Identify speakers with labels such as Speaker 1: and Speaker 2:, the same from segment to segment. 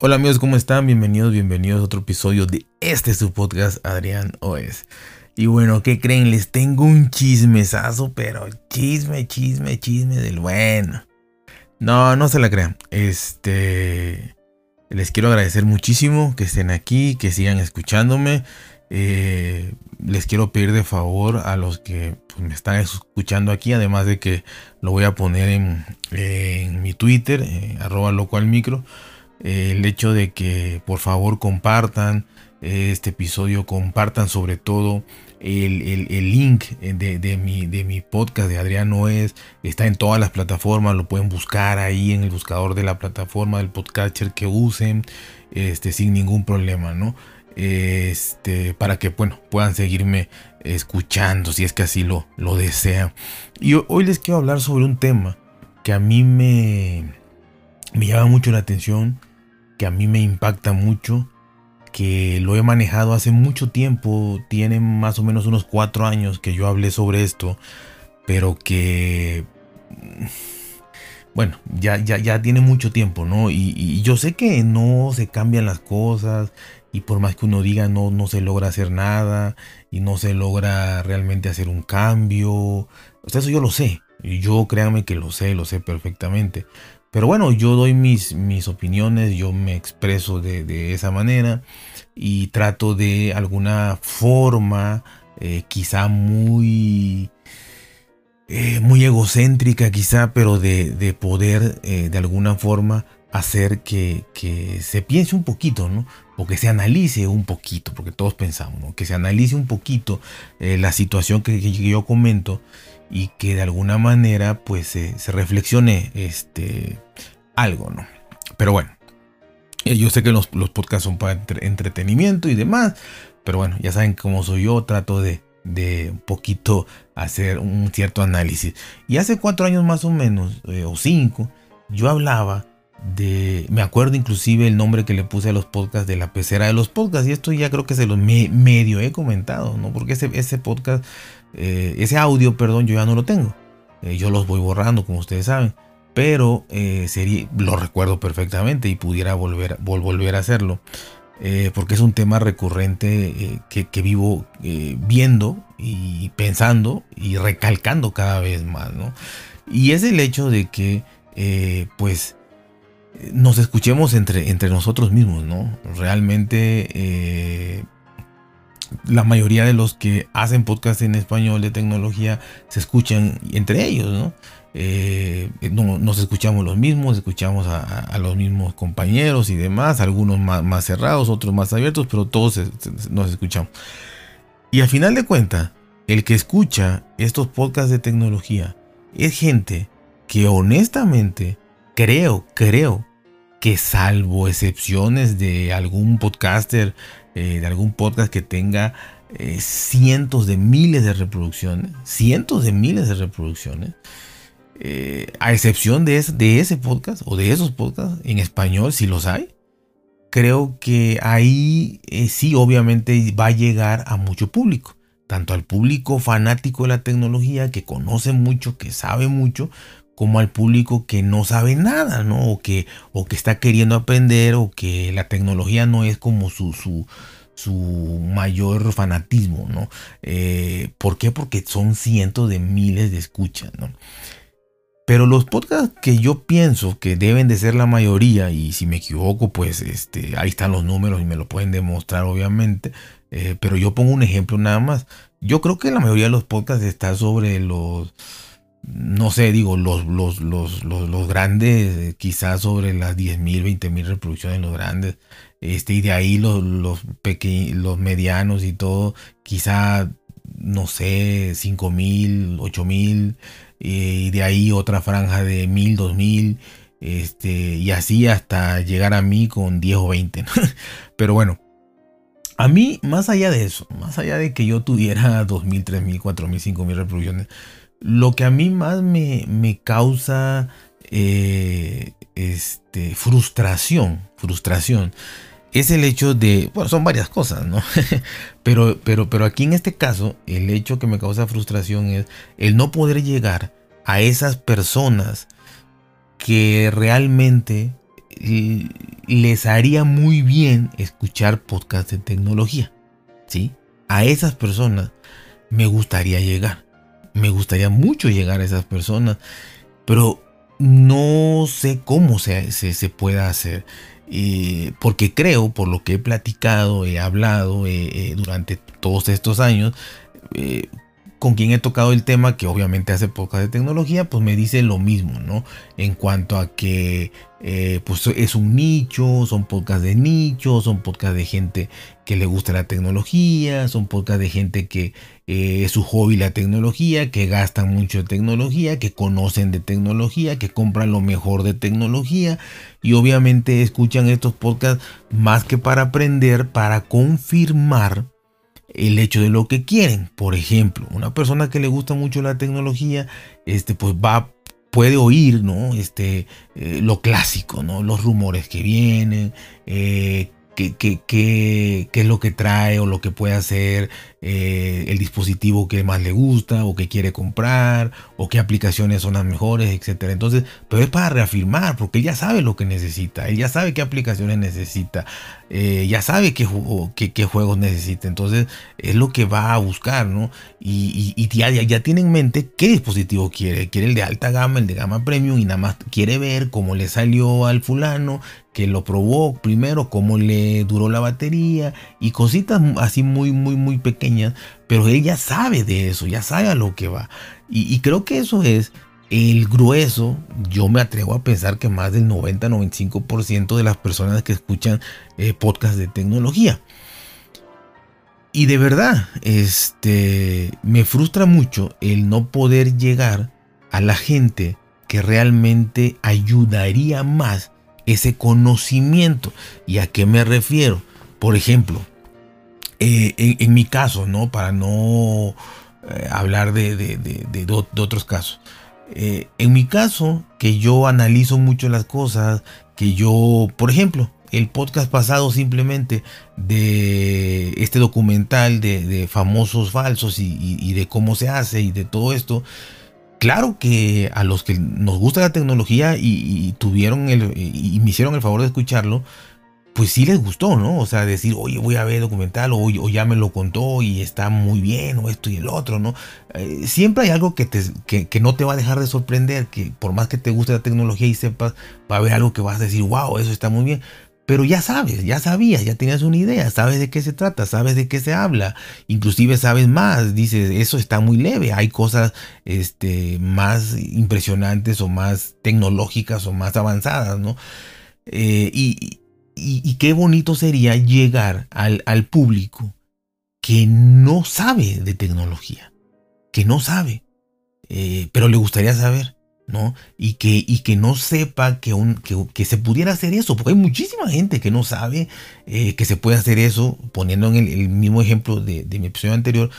Speaker 1: Hola amigos, ¿cómo están? Bienvenidos, bienvenidos a otro episodio de este su podcast Adrián Oes. Y bueno, ¿qué creen? Les tengo un chismesazo, pero chisme, chisme, chisme del bueno. No, no se la crean. Este, les quiero agradecer muchísimo que estén aquí, que sigan escuchándome. Eh, les quiero pedir de favor a los que pues, me están escuchando aquí, además de que lo voy a poner en, mi Twitter, eh, arroba loco al micro el hecho de que por favor compartan este episodio, compartan sobre todo el, link de, mi, de mi podcast de Adrián Noes, está en todas las plataformas, lo pueden buscar ahí en el buscador de la plataforma del podcaster que usen, este, sin ningún problema, ¿no? Este, para que bueno, puedan seguirme escuchando si es que así lo, lo desean. Y hoy les quiero hablar sobre un tema que a mí me, me llama mucho la atención que a mí me impacta mucho, que lo he manejado hace mucho tiempo, tiene más o menos unos cuatro años que yo hablé sobre esto, pero que, bueno, ya, ya, ya tiene mucho tiempo, ¿no? Y, yo sé que no se cambian las cosas y por más que uno diga no, no se logra hacer nada y no se logra realmente hacer un cambio, eso yo lo sé, yo créanme que lo sé, lo sé perfectamente. Pero bueno, yo doy mis, mis opiniones, yo me expreso de, esa manera y trato de alguna forma, eh, quizá muy, eh, muy egocéntrica, quizá, pero de, poder eh, de alguna forma hacer que, se piense un poquito, ¿no? O que se analice un poquito, porque todos pensamos, ¿no? Que se analice un poquito la situación que, que yo comento y que de alguna manera pues se reflexione este, algo, ¿no? Pero bueno, eh, yo sé que los, podcasts son para entretenimiento y demás, pero bueno, ya saben cómo soy yo, trato de, de un poquito hacer un cierto análisis. Y hace cuatro años más o menos, eh, o cinco, yo hablaba de, me acuerdo inclusive el nombre que le puse a los podcasts de la pecera de los podcasts, y esto ya creo que se lo medio he comentado, ¿no? Porque ese, ese podcast eh, ese audio, perdón, yo ya no lo tengo. Eh, yo los voy borrando, como ustedes saben. Pero eh, sería, lo recuerdo perfectamente y pudiera volver, volver a hacerlo. porque es un tema recurrente que, vivo viendo y pensando y recalcando cada vez más. Y es el hecho de que, pues, nos escuchemos entre, entre nosotros mismos, ¿no? Realmente la mayoría de los que hacen podcast en español de tecnología se escuchan entre ellos, ¿no? Eh, nos escuchamos los mismos, escuchamos a, los mismos compañeros y demás, algunos más, cerrados, otros más abiertos, pero todos nos escuchamos. Y al final de cuentas, el que escucha estos podcasts de tecnología es gente que honestamente creo, creo que salvo excepciones de algún podcaster eh, de algún podcast que tenga eh, cientos de miles de reproducciones, cientos de miles de reproducciones, eh, a excepción de, de ese podcast o de esos podcasts en español, si los hay, creo que ahí sí obviamente va a llegar a mucho público, tanto al público fanático de la tecnología que conoce mucho, que sabe mucho, como al público que no sabe nada, ¿no? O que, o que está queriendo aprender, o que la tecnología no es como su, su, su mayor fanatismo, ¿no? Eh, ¿Por qué? Porque son cientos de miles de escuchas, ¿no? Pero los podcasts que yo pienso que deben de ser la mayoría, y si me equivoco, pues este, ahí están los números y me lo pueden demostrar, obviamente. Eh, pero yo pongo un ejemplo nada más. Yo creo que la mayoría de los podcasts está sobre los no sé, digo, los, los, los, los, grandes, eh, quizás sobre las 10.000, 20.000 reproducciones, los grandes, este, y de ahí los, los, pequeños, los medianos y todo, quizá, no sé, 5.000, 8.000, y de ahí otra franja de 1.000, 2.000, este, y así hasta llegar a mí con 10 o 20, Pero bueno, a mí, más allá de eso, más allá de que yo tuviera 2.000, 3.000, 4.000, 5.000 reproducciones, lo que a mí más me, causa eh, este, frustración, frustración, es el hecho de, bueno, son varias cosas, ¿no? pero, pero, pero aquí en este caso, el hecho que me causa frustración es el no poder llegar a esas personas que realmente les haría muy bien escuchar podcasts de tecnología. ¿sí? A esas personas me gustaría llegar. Me gustaría mucho llegar a esas personas. Pero no sé cómo se, se, pueda hacer. Eh, porque creo, por lo que he platicado, he hablado eh, eh, durante todos estos años, con quien he tocado el tema, que obviamente hace podcast de tecnología, pues me dice lo mismo, ¿no? En cuanto a que eh, pues es un nicho, son podcasts de nicho, son podcasts de gente que le gusta la tecnología, son podcasts de gente que eh, es su hobby la tecnología, que gastan mucho de tecnología, que conocen de tecnología, que compran lo mejor de tecnología y obviamente escuchan estos podcasts más que para aprender, para confirmar el hecho de lo que quieren. Por ejemplo, una persona que le gusta mucho la tecnología, este, pues va, puede oír, ¿no? Este, eh, lo clásico, ¿no? Los rumores que vienen, eh, qué, es lo que trae o lo que puede hacer eh, el dispositivo que más le gusta o que quiere comprar o qué aplicaciones son las mejores, etcétera. Entonces, pero es para reafirmar, porque él ya sabe lo que necesita, él ya sabe qué aplicaciones necesita, eh, ya sabe qué, juegos necesita. Entonces, es lo que va a buscar, ¿no? Y, ya, ya, tiene en mente qué dispositivo quiere. Quiere el de alta gama, el de gama premium y nada más quiere ver cómo le salió al fulano, que lo probó primero, cómo le duró la batería y cositas así muy, muy, muy pequeñas, pero él sabe de eso, ya sabe a lo que va. Y, creo que eso es el grueso, yo me atrevo a pensar que más del 90-95% de las personas que escuchan eh, podcasts de tecnología. Y de verdad, este, me frustra mucho el no poder llegar a la gente que realmente ayudaría más ese conocimiento. ¿Y a qué me refiero? Por ejemplo, eh, en, mi caso, ¿no? Para no eh, hablar de, otros casos. Eh, en mi caso, que yo analizo mucho las cosas, que yo, por ejemplo, el podcast pasado simplemente de este documental de, famosos falsos y, de cómo se hace y de todo esto, claro que a los que nos gusta la tecnología y, tuvieron el, y me hicieron el favor de escucharlo, pues sí les gustó, ¿no? O sea, decir, oye, voy a ver el documental, o, ya me lo contó y está muy bien, o esto y el otro, ¿no? Eh, siempre hay algo que, te, que, no te va a dejar de sorprender, que por más que te guste la tecnología y sepas, va a haber algo que vas a decir, wow, eso está muy bien. Pero ya sabes, ya sabías, ya tenías una idea, sabes de qué se trata, sabes de qué se habla, inclusive sabes más, dices, eso está muy leve, hay cosas este, más impresionantes o más tecnológicas o más avanzadas, ¿no? Eh, y, qué bonito sería llegar al, público que no sabe de tecnología, que no sabe, eh, pero le gustaría saber. ¿no? Y que, y que no sepa que, un, que, se pudiera hacer eso, porque hay muchísima gente que no sabe eh, que se puede hacer eso, poniendo en el, mismo ejemplo de, mi episodio anterior,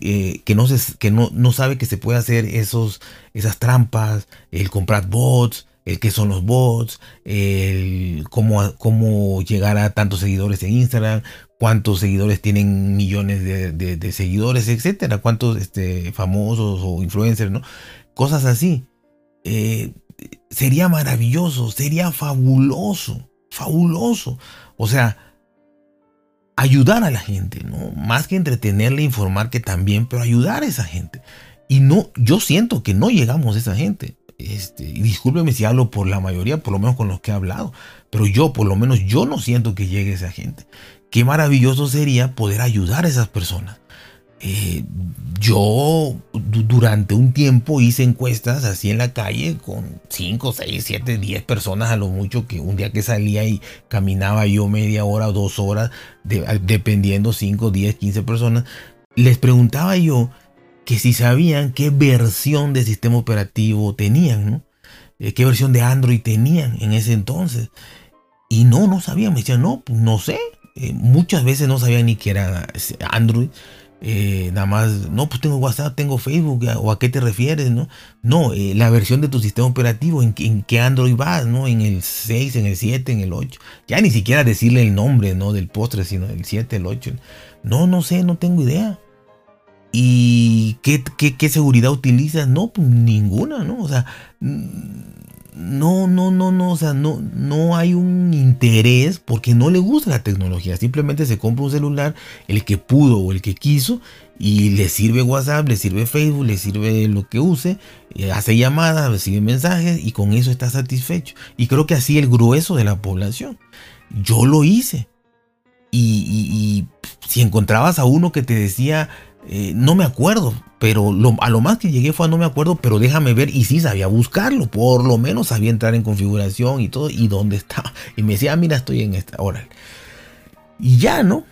Speaker 1: eh, que, no, se, que no, no sabe que se puede hacer esos, esas trampas, el comprar bots, el qué son los bots, el cómo, cómo llegar a tantos seguidores en Instagram, cuántos seguidores tienen millones de, seguidores, etcétera, cuántos este, famosos o influencers, ¿no? Cosas así. Eh, sería maravilloso, sería fabuloso, fabuloso. O sea, ayudar a la gente, ¿no? Más que entretenerle, informar que también, pero ayudar a esa gente. Y no, yo siento que no llegamos a esa gente. Este, y discúlpeme si hablo por la mayoría, por lo menos con los que he hablado, pero yo, por lo menos, yo no siento que llegue esa gente. Qué maravilloso sería poder ayudar a esas personas. Eh, yo durante un tiempo hice encuestas así en la calle con 5, 6, 7, 10 personas a lo mucho que un día que salía y caminaba yo media hora dos horas, dependiendo 5, 10, 15 personas, les preguntaba yo que si sabían qué versión de sistema operativo tenían, ¿no? Eh, qué versión de Android tenían en ese entonces. Y no, no sabían, me decían, no, no sé. Eh, muchas veces no sabían ni que era Android. Eh, nada más, no, pues tengo WhatsApp, tengo Facebook, o a qué te refieres, ¿no? No, la versión de tu sistema operativo, en, en, qué Android vas, ¿no? En el 6, en el 7, en el 8. Ya ni siquiera decirle el nombre, ¿no? Del postre, sino el 7, el 8. No, no sé, no tengo idea. ¿Y qué, qué, qué seguridad utilizas? No, pues ninguna, ¿no? O sea, no, no, no, no, o sea, no, no hay un interés porque no le gusta la tecnología. Simplemente se compra un celular, el que pudo o el que quiso, y le sirve WhatsApp, le sirve Facebook, le sirve lo que use, eh, hace llamadas, recibe mensajes y con eso está satisfecho. Y creo que así el grueso de la población. Yo lo hice. Y, si encontrabas a uno que te decía, eh, no me acuerdo, pero a lo más que llegué fue a no me acuerdo, pero déjame ver. Y sí sabía buscarlo, por lo menos sabía entrar en configuración y todo, y dónde estaba. Y me decía, ah, mira, estoy en esta hora. Y ya, ¿no?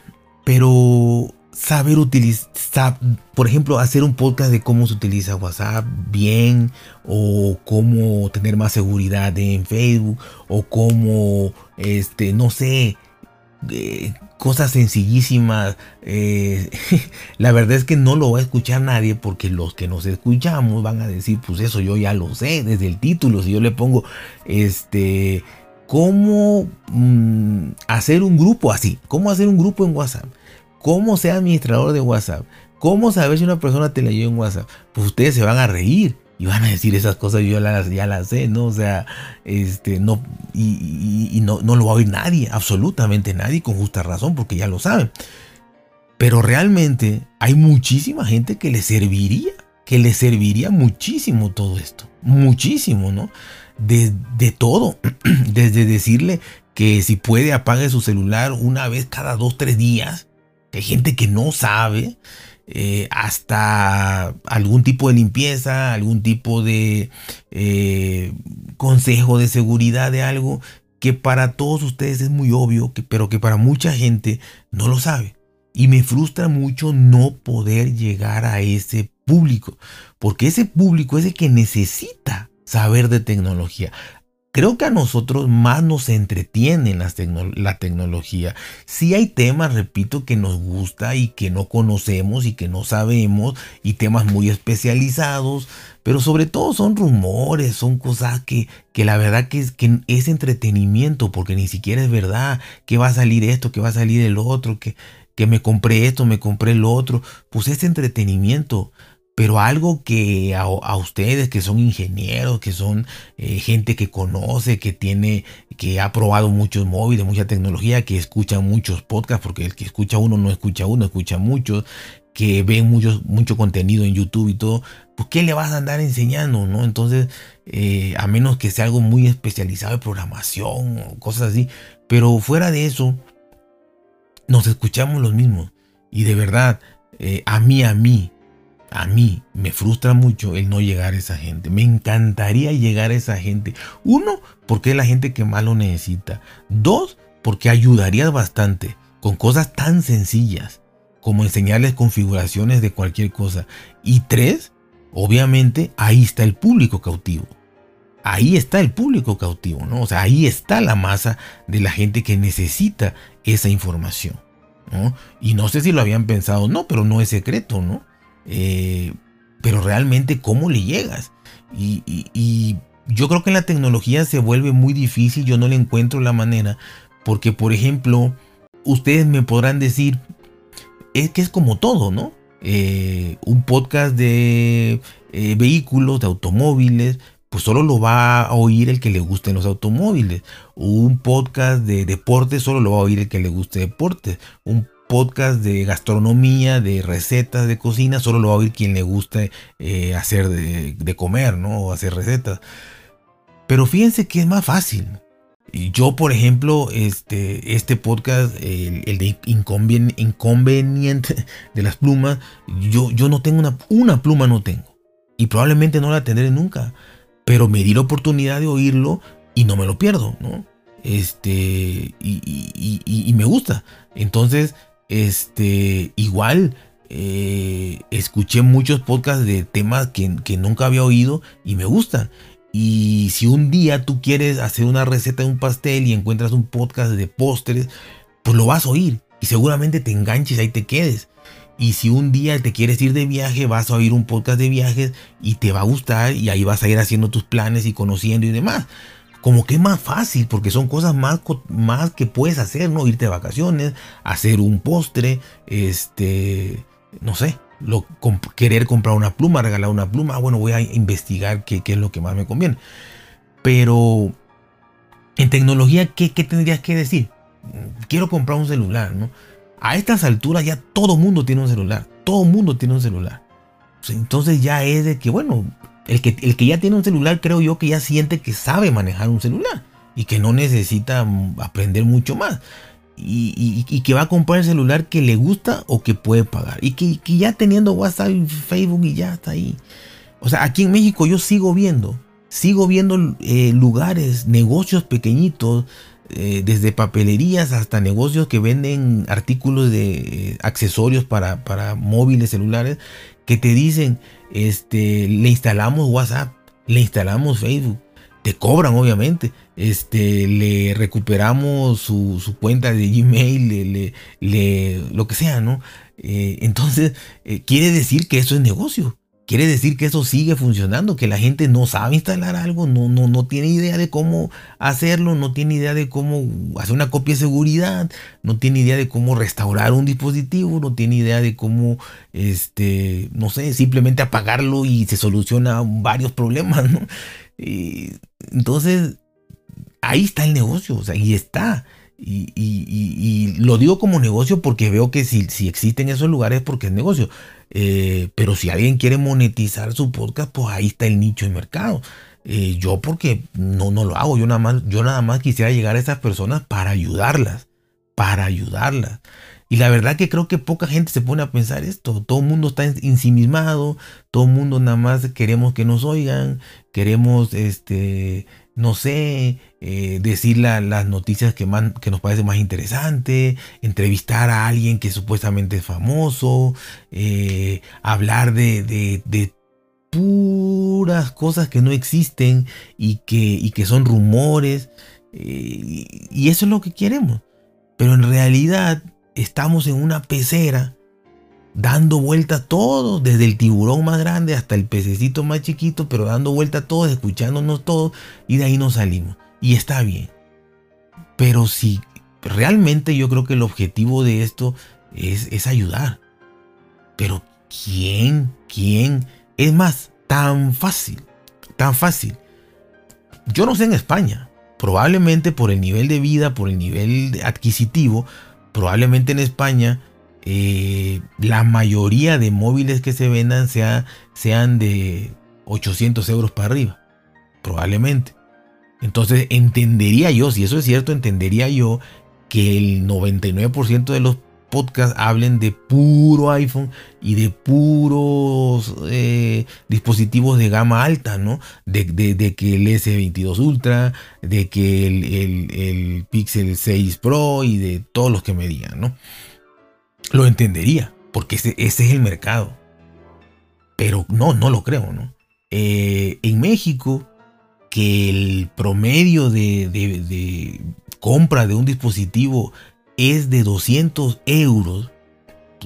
Speaker 1: Pero saber utilizar, por ejemplo, hacer un podcast de cómo se utiliza WhatsApp bien, o cómo tener más seguridad en Facebook, o cómo, este, no sé, cosas sencillísimas. Eh, la verdad es que no lo va a escuchar nadie porque los que nos escuchamos van a decir, pues eso yo ya lo sé desde el título. Si yo le pongo, este, cómo mm, hacer un grupo así, cómo hacer un grupo en WhatsApp cómo ser administrador de WhatsApp, cómo saber si una persona te leyó en WhatsApp, pues ustedes se van a reír y van a decir esas cosas, yo las, ya las sé, ¿no? O sea, este, no, y, no, no lo va a oír nadie, absolutamente nadie, con justa razón, porque ya lo saben. Pero realmente hay muchísima gente que le serviría, que le serviría muchísimo todo esto, muchísimo, ¿no? De, de todo, desde decirle que si puede apague su celular una vez cada dos, tres días, hay gente que no sabe, eh, hasta algún tipo de limpieza, algún tipo de eh, consejo de seguridad de algo que para todos ustedes es muy obvio, pero que para mucha gente no lo sabe. Y me frustra mucho no poder llegar a ese público, porque ese público es el que necesita saber de tecnología. Creo que a nosotros más nos entretiene la, tecnología. Si hay temas, repito, que nos gusta y que no conocemos y que no sabemos, y temas muy especializados, pero sobre todo son rumores, son cosas que, que la verdad que es, que es entretenimiento, porque ni siquiera es verdad que va a salir esto, que va a salir el otro, que, que me compré esto, me compré el otro. Pues es entretenimiento pero algo que a, ustedes que son ingenieros, que son eh, gente que conoce, que tiene, que ha probado muchos móviles, mucha tecnología, que escucha muchos podcasts, porque el que escucha uno no escucha uno, escucha muchos, que ven muchos, mucho contenido en YouTube y todo, pues ¿qué le vas a andar enseñando? ¿no? Entonces, eh, a menos que sea algo muy especializado de programación o cosas así, pero fuera de eso, nos escuchamos los mismos. Y de verdad, eh, a mí, a mí, a mí me frustra mucho el no llegar a esa gente. Me encantaría llegar a esa gente. Uno, porque es la gente que más lo necesita. Dos, porque ayudaría bastante con cosas tan sencillas como enseñarles configuraciones de cualquier cosa. Y tres, obviamente ahí está el público cautivo. Ahí está el público cautivo, ¿no? O sea, ahí está la masa de la gente que necesita esa información, ¿no? Y no sé si lo habían pensado, no, pero no es secreto, ¿no? Eh, pero realmente, ¿cómo le llegas? Y, yo creo que la tecnología se vuelve muy difícil, yo no le encuentro la manera, porque por ejemplo, ustedes me podrán decir, es que es como todo, ¿no? Eh, un podcast de eh, vehículos, de automóviles, pues solo lo va a oír el que le gusten los automóviles. Un podcast de deportes solo lo va a oír el que le guste deportes. Un podcast de gastronomía, de recetas de cocina, solo lo va a oír quien le guste eh, hacer de, comer, ¿no? O hacer recetas. Pero fíjense que es más fácil. Yo, por ejemplo, este, este podcast, el, de inconveniente de las plumas, yo, yo no tengo una, una pluma, no tengo. Y probablemente no la tendré nunca. Pero me di la oportunidad de oírlo y no me lo pierdo, ¿no? Este, y me gusta. Entonces, este, igual, eh, escuché muchos podcasts de temas que, nunca había oído y me gustan. Y si un día tú quieres hacer una receta de un pastel y encuentras un podcast de postres, pues lo vas a oír y seguramente te enganches ahí te quedes. Y si un día te quieres ir de viaje, vas a oír un podcast de viajes y te va a gustar y ahí vas a ir haciendo tus planes y conociendo y demás como que es más fácil, porque son cosas más, más que puedes hacer, ¿no? Irte de vacaciones, hacer un postre, este, no sé, lo, querer comprar una pluma, regalar una pluma, bueno, voy a investigar qué, qué es lo que más me conviene. Pero en tecnología, ¿qué, ¿qué, tendrías que decir? Quiero comprar un celular, ¿no? A estas alturas ya todo mundo tiene un celular. Todo mundo tiene un celular. Entonces ya es de que, bueno, el que, el que ya tiene un celular creo yo que ya siente que sabe manejar un celular y que no necesita aprender mucho más. Y, que va a comprar el celular que le gusta o que puede pagar. Y que, ya teniendo WhatsApp y Facebook y ya está ahí. O sea, aquí en México yo sigo viendo, sigo viendo eh, lugares, negocios pequeñitos, eh, desde papelerías hasta negocios que venden artículos de eh, accesorios para, para móviles celulares, que te dicen, este, le instalamos WhatsApp, le instalamos Facebook, te cobran obviamente, este, le recuperamos su, cuenta de Gmail, le, lo que sea, ¿no? Eh, entonces, eh, quiere decir que eso es negocio. Quiere decir que eso sigue funcionando, que la gente no sabe instalar algo, no, no, no tiene idea de cómo hacerlo, no tiene idea de cómo hacer una copia de seguridad, no tiene idea de cómo restaurar un dispositivo, no tiene idea de cómo, este, no sé, simplemente apagarlo y se soluciona varios problemas, ¿no? entonces, ahí está el negocio, o sea, y está. Y, lo digo como negocio porque veo que si, si existen esos lugares porque es negocio. Eh, pero si alguien quiere monetizar su podcast, pues ahí está el nicho de mercado. Eh, yo porque no, no lo hago, yo nada, más, yo nada más quisiera llegar a esas personas para ayudarlas, para ayudarlas. Y la verdad que creo que poca gente se pone a pensar esto. Todo el mundo está ensimismado, todo el mundo nada más queremos que nos oigan, queremos, este, no sé, eh, decir las noticias que, que nos parece más interesante, entrevistar a alguien que supuestamente es famoso, eh, hablar de, de, puras cosas que no existen y que, y que son rumores. Eh, y eso es lo que queremos. Pero en realidad estamos en una pecera dando vuelta todo, desde el tiburón más grande hasta el pececito más chiquito, pero dando vuelta todos, escuchándonos todos, y de ahí nos salimos. Y está bien. Pero si realmente yo creo que el objetivo de esto es, es ayudar. Pero ¿quién? ¿Quién? Es más, tan fácil, tan fácil. Yo no sé en España. Probablemente por el nivel de vida, por el nivel adquisitivo, probablemente en España eh, la mayoría de móviles que se vendan sea, sean de 800 euros para arriba. Probablemente. Entonces entendería yo, si eso es cierto, entendería yo que el 99% de los podcasts hablen de puro iPhone y de puros eh, dispositivos de gama alta, ¿no? De, que el S22 Ultra, de que el, el, Pixel 6 Pro y de todos los que me digan, ¿no? Lo entendería, porque ese, ese es el mercado. Pero no, no lo creo, ¿no? Eh, en México, que el promedio de, de compra de un dispositivo es de 200 euros.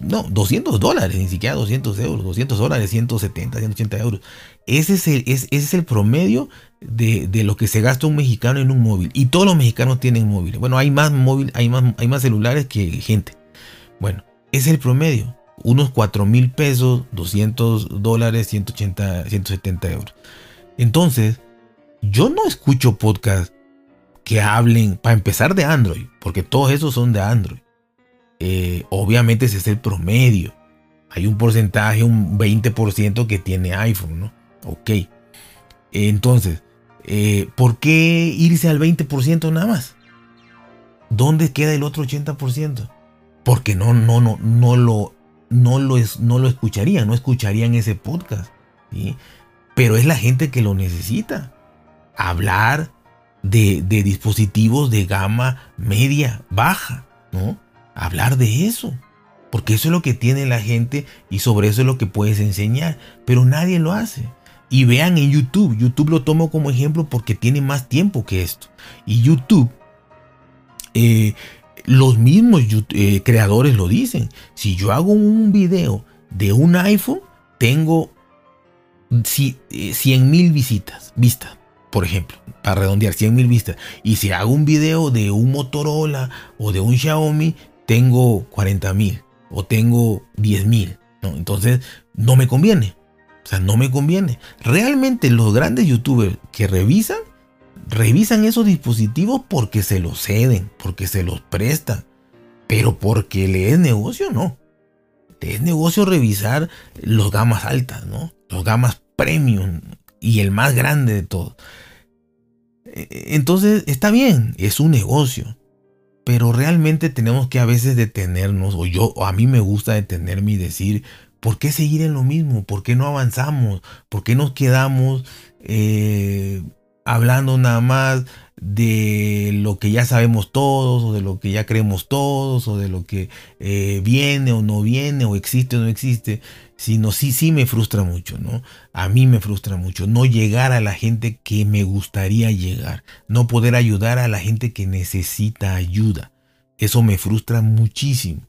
Speaker 1: No, 200 dólares, ni siquiera 200 euros, 200 dólares, 170, 180 euros. Ese es el, ese es el promedio de, lo que se gasta un mexicano en un móvil. Y todos los mexicanos tienen móviles. Bueno, hay más hay más, hay más celulares que gente. Bueno, es el promedio. Unos 4 mil pesos, 200 dólares, 180, 170 euros. Entonces, yo no escucho podcast que hablen, para empezar, de Android, porque todos esos son de Android. Eh, obviamente ese es el promedio. Hay un porcentaje, un 20% que tiene iPhone, ¿no? Ok. Entonces, eh, ¿por qué irse al 20% nada más? ¿Dónde queda el otro 80%? Porque no, no, no, no lo, no lo, es, no lo escucharían, no escucharían ese podcast. Pero es la gente que lo necesita. Hablar, de, dispositivos de gama media, baja, ¿no? Hablar de eso. Porque eso es lo que tiene la gente y sobre eso es lo que puedes enseñar. Pero nadie lo hace. Y vean en YouTube. YouTube lo tomo como ejemplo porque tiene más tiempo que esto. Y YouTube, eh, los mismos eh, creadores lo dicen. Si yo hago un video de un iPhone, tengo 100 eh, mil visitas, vistas por ejemplo, para redondear 100 mil vistas. Y si hago un video de un Motorola o de un Xiaomi, tengo 40 mil o tengo 10 mil. ¿no? Entonces, no me conviene. O sea, no me conviene. Realmente los grandes youtubers que revisan, revisan esos dispositivos porque se los ceden, porque se los prestan, pero porque le es negocio, no. Le es negocio revisar los gamas altas, ¿no? Los gamas premium y el más grande de todos. E, e, entonces, está bien, es un negocio. Pero realmente tenemos que a veces detenernos, o yo, o a mí me gusta detenerme y decir, ¿por qué seguir en lo mismo? ¿Por qué no avanzamos? ¿Por qué nos quedamos eh, hablando nada más de lo que ya sabemos todos, o de lo que ya creemos todos, o de lo que eh, viene o no viene, o existe o no existe, sino sí, sí me frustra mucho, ¿no? A mí me frustra mucho no llegar a la gente que me gustaría llegar, no poder ayudar a la gente que necesita ayuda. Eso me frustra muchísimo.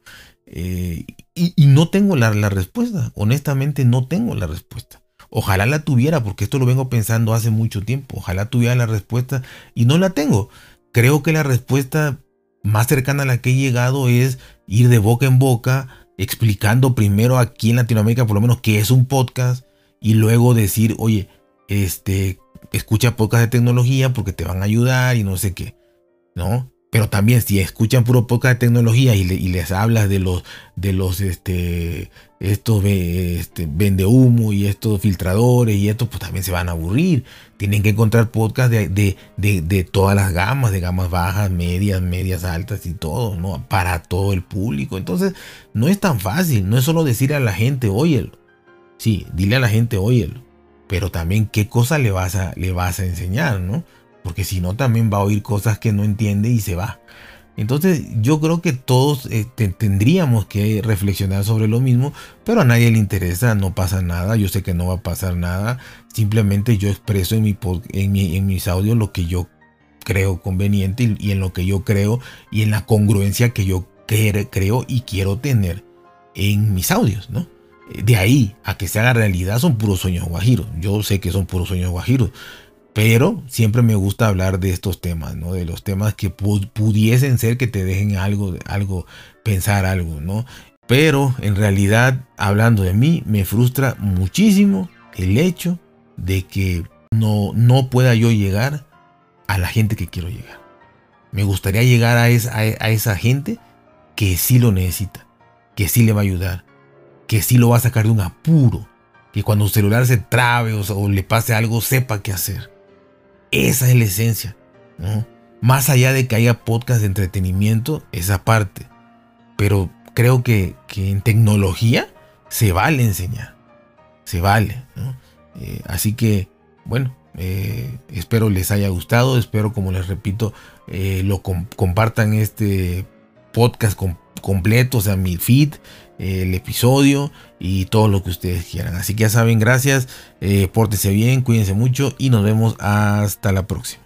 Speaker 1: Eh, y, no tengo la, la respuesta, honestamente no tengo la respuesta. Ojalá la tuviera, porque esto lo vengo pensando hace mucho tiempo. Ojalá tuviera la respuesta y no la tengo. Creo que la respuesta más cercana a la que he llegado es ir de boca en boca, explicando primero aquí en Latinoamérica por lo menos qué es un podcast y luego decir, oye, este, escucha podcast de tecnología porque te van a ayudar y no sé qué, ¿no? Pero también si escuchan puro podcast de tecnología y, les hablas de los, de los, este, estos este, vende humo y estos filtradores y esto, pues también se van a aburrir. Tienen que encontrar podcast de, de, de, todas las gamas, de gamas bajas, medias, medias altas y todo, ¿no? Para todo el público. Entonces, no es tan fácil. No es solo decir a la gente, óyelo. Sí, dile a la gente, óyelo. Pero también qué cosa le vas a, le vas a enseñar, ¿no? porque si no también va a oír cosas que no entiende y se va. Entonces yo creo que todos eh, tendríamos que reflexionar sobre lo mismo, pero a nadie le interesa, no pasa nada, yo sé que no va a pasar nada, simplemente yo expreso en, mi, en, mis audios lo que yo creo conveniente y, en lo que yo creo y en la congruencia que yo creo y quiero tener en mis audios, ¿no? De ahí a que se haga realidad son puros sueños guajiros. Yo sé que son puros sueños guajiros. Pero siempre me gusta hablar de estos temas, ¿no? De los temas que pudiesen ser que te dejen algo, algo, pensar algo, ¿no? Pero en realidad, hablando de mí, me frustra muchísimo el hecho de que no, no pueda yo llegar a la gente que quiero llegar. Me gustaría llegar a esa, a esa gente que sí lo necesita, que sí le va a ayudar, que sí lo va a sacar de un apuro, que cuando su celular se trabe o le pase algo sepa qué hacer. Esa es la esencia, ¿no? Más allá de que haya podcast de entretenimiento, esa parte. Pero creo que, en tecnología se vale enseñar. Se vale, eh, así que, bueno, eh, espero les haya gustado. Espero, como les repito, eh, lo compartan este podcast completo, o sea, mi feed, el episodio y todo lo que ustedes quieran. Así que ya saben, gracias, eh, pórtese bien, cuídense mucho y nos vemos hasta la próxima.